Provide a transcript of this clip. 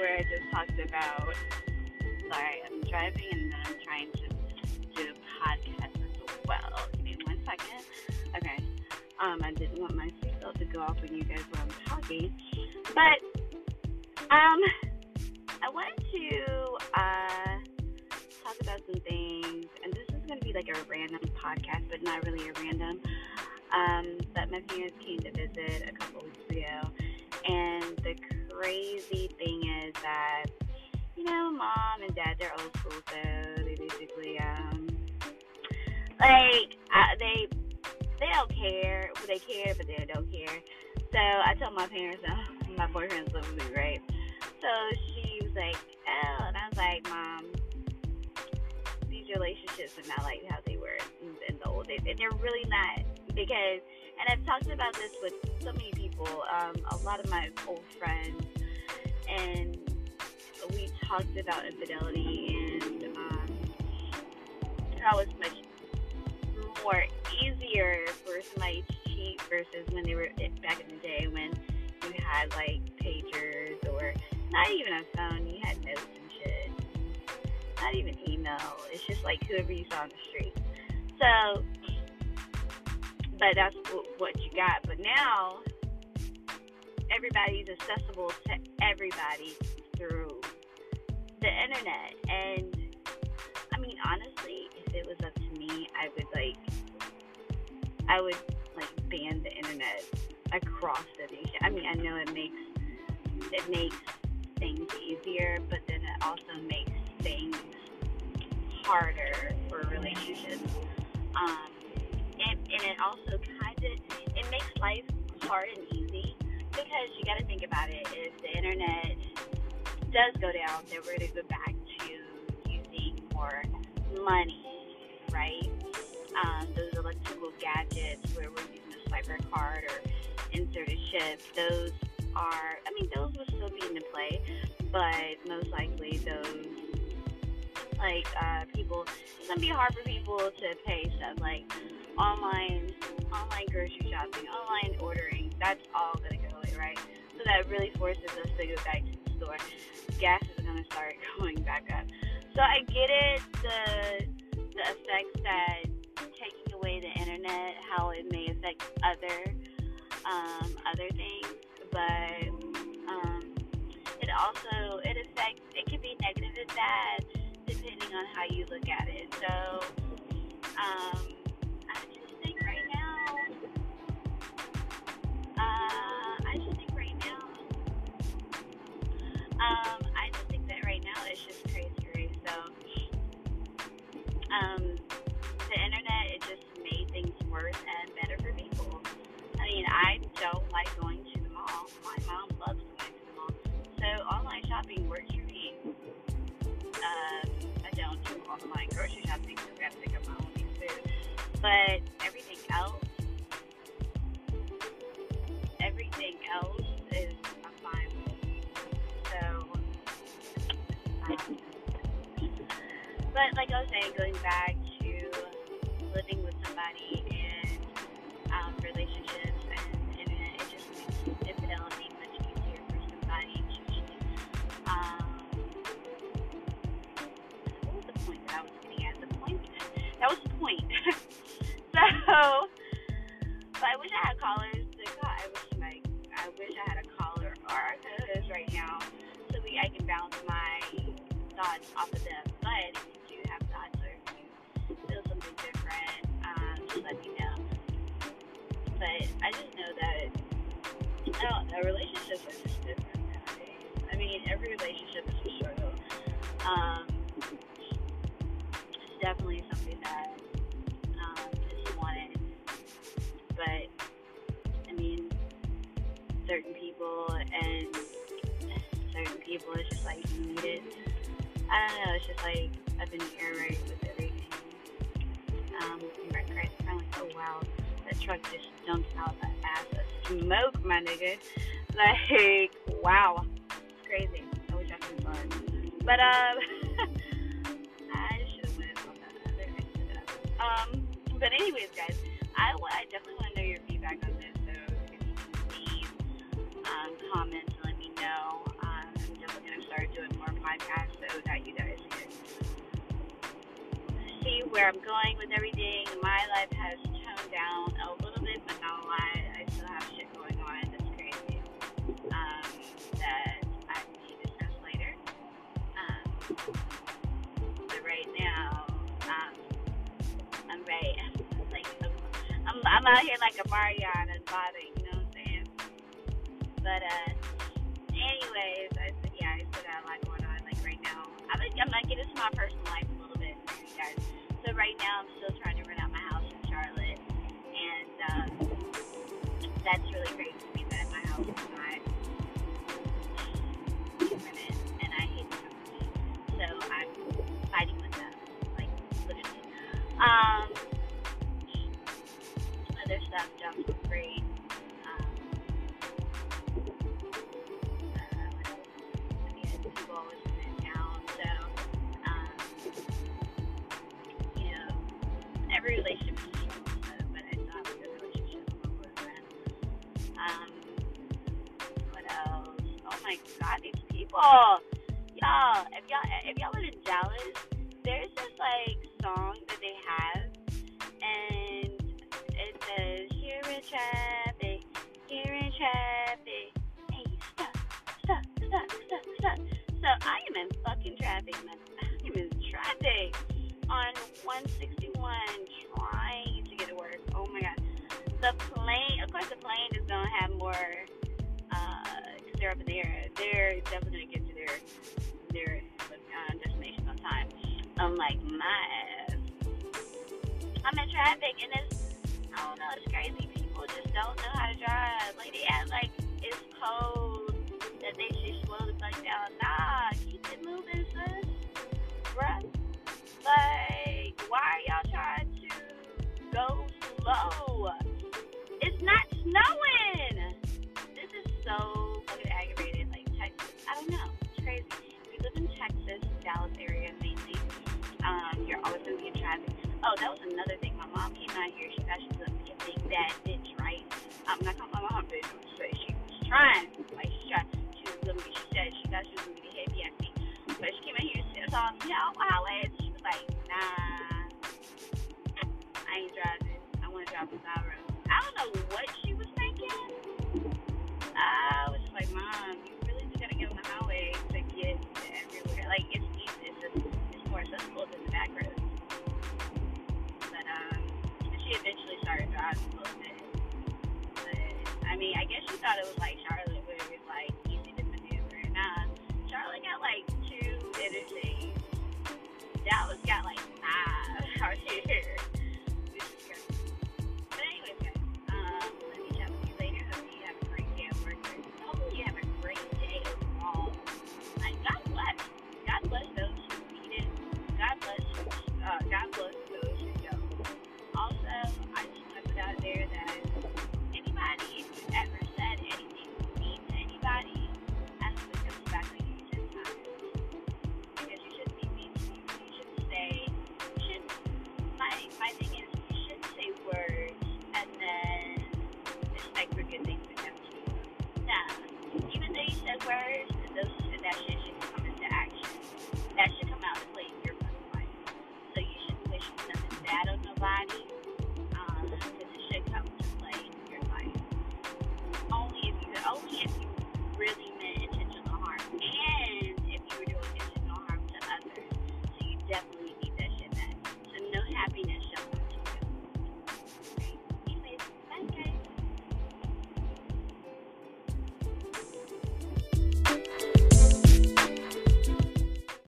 where I just talked about. Sorry, I'm driving and then I'm trying to do a podcast as well. Give me one second. Okay. Um, I didn't want my seatbelt to go off when you guys were talking, but um, I wanted to uh talk about some things, and this is going to be like a random podcast, but not really a random. Um, but my parents came to visit a couple weeks ago, and the crazy mom and dad they're old school, so they basically um like uh, they they don't care. They care, but they don't care. So I told my parents, oh, my boyfriend's living with me, right? So she was like, oh, and I was like, mom, these relationships are not like how they were in, in the old days, and they're really not because. And I've talked about this with so many people, um, a lot of my old friends, and we talked about infidelity and um, how it's much more easier for somebody to cheat versus when they were back in the day when you had like pagers or not even a phone, you had notes and shit. Not even email. It's just like whoever you saw on the street. So, but that's what you got. But now, everybody's accessible to everybody through the internet. And I mean, honestly, if it was up to me, I would like, I would like ban the internet across the nation. I mean, I know it makes it makes things easier, but then it also makes things harder for relationships. Um, and, and it also kind of it makes life hard and easy because you got to think about it. If the internet does go down, then we're going to go back to using more money, right? Um, those electrical gadgets where we're using a swiper card or insert a chip, those are, I mean, those will still be in play, but most likely those, like, uh, people, it's going to be hard for people to pay stuff like online, online grocery shopping, online ordering, that's all going to go away, right? So that really forces us to go back to store. Gas is going to start going back up. So I get it, the the effects that taking away the internet, how it may affect other um, other things, but um, it also it affects it can be negative and bad depending on how you look at it. So um, um, I just think that right now it's just crazy. So um, but like I was saying, going back to living with somebody and um, relationships and internet, it just makes infidelity much easier for somebody to. Um, what was the point that I was getting at? The point that was the point. so, but I wish I had callers call. I wish like I wish I had a caller or a co-host right now, so we I can bounce my thoughts off of them. I just know that I don't know, relationships are just different. I mean, every relationship is a struggle. Um, it's definitely something that um, is wanted. But, I mean, certain people and certain people, it's just like you need it. I don't know, it's just like the air right with everything. Truck just jumped out that ass of smoke, my nigga. Like, wow, it's crazy. I wish I could. But, um, I should have went on that other. Um, but anyways, guys, I, I definitely want to know your feedback on this. So if you can leave um, comments and let me know. Um, I'm definitely going to start doing more podcasts so that you guys can see where I'm going with everything. My life has down a little bit, but not a lot. I still have shit going on that's crazy um, that I need to discuss later. Um, but right now, um, I'm ready. Like, I'm, I'm out here like a and body, you know what I'm saying? But, uh, anyways, I said, yeah, I still got a lot going on. Like, right now, I'm, I'm not getting into my personal life a little bit, you guys. So, right now, I'm still trying And, um, that's really great for me that my house is not rented. And I hate the company. So, I'm fighting with them. Like, literally. Um, other stuff, jobs were great. Um, uh. I always in town, so, um, you know, every relationship if y'all, in Dallas, there's this, like, song that they have, and it says, here in traffic, here in traffic, hey, stop, stop, stop, stop, stop. So I am in fucking traffic, man. I am in traffic on 161 trying to get to work. Oh my god. The plane, of course, the plane is gonna have more, uh, because they're up in the air. They're definitely gonna get to their I'm like, my ass. I'm in traffic and it's, I don't know, it's crazy. People just don't know how to drive. To bad bitch, right? I'm not calling my mom a bitch. I'm she was trying. Like, she tried. She was to be, she said she thought she was going to be the head BFC. But she came out here and saw me out highways. She was like, nah, I ain't driving. I want to drive a side road. I don't know what she was thinking. I was just like, Mom, you really just gotta get on the highway to get to everywhere. Like. It's driving a little bit. I mean, I guess she thought it was like Charlotte, where it was like easy to maneuver. Nah, Charlotte got like two interstates. Dallas got like five out here.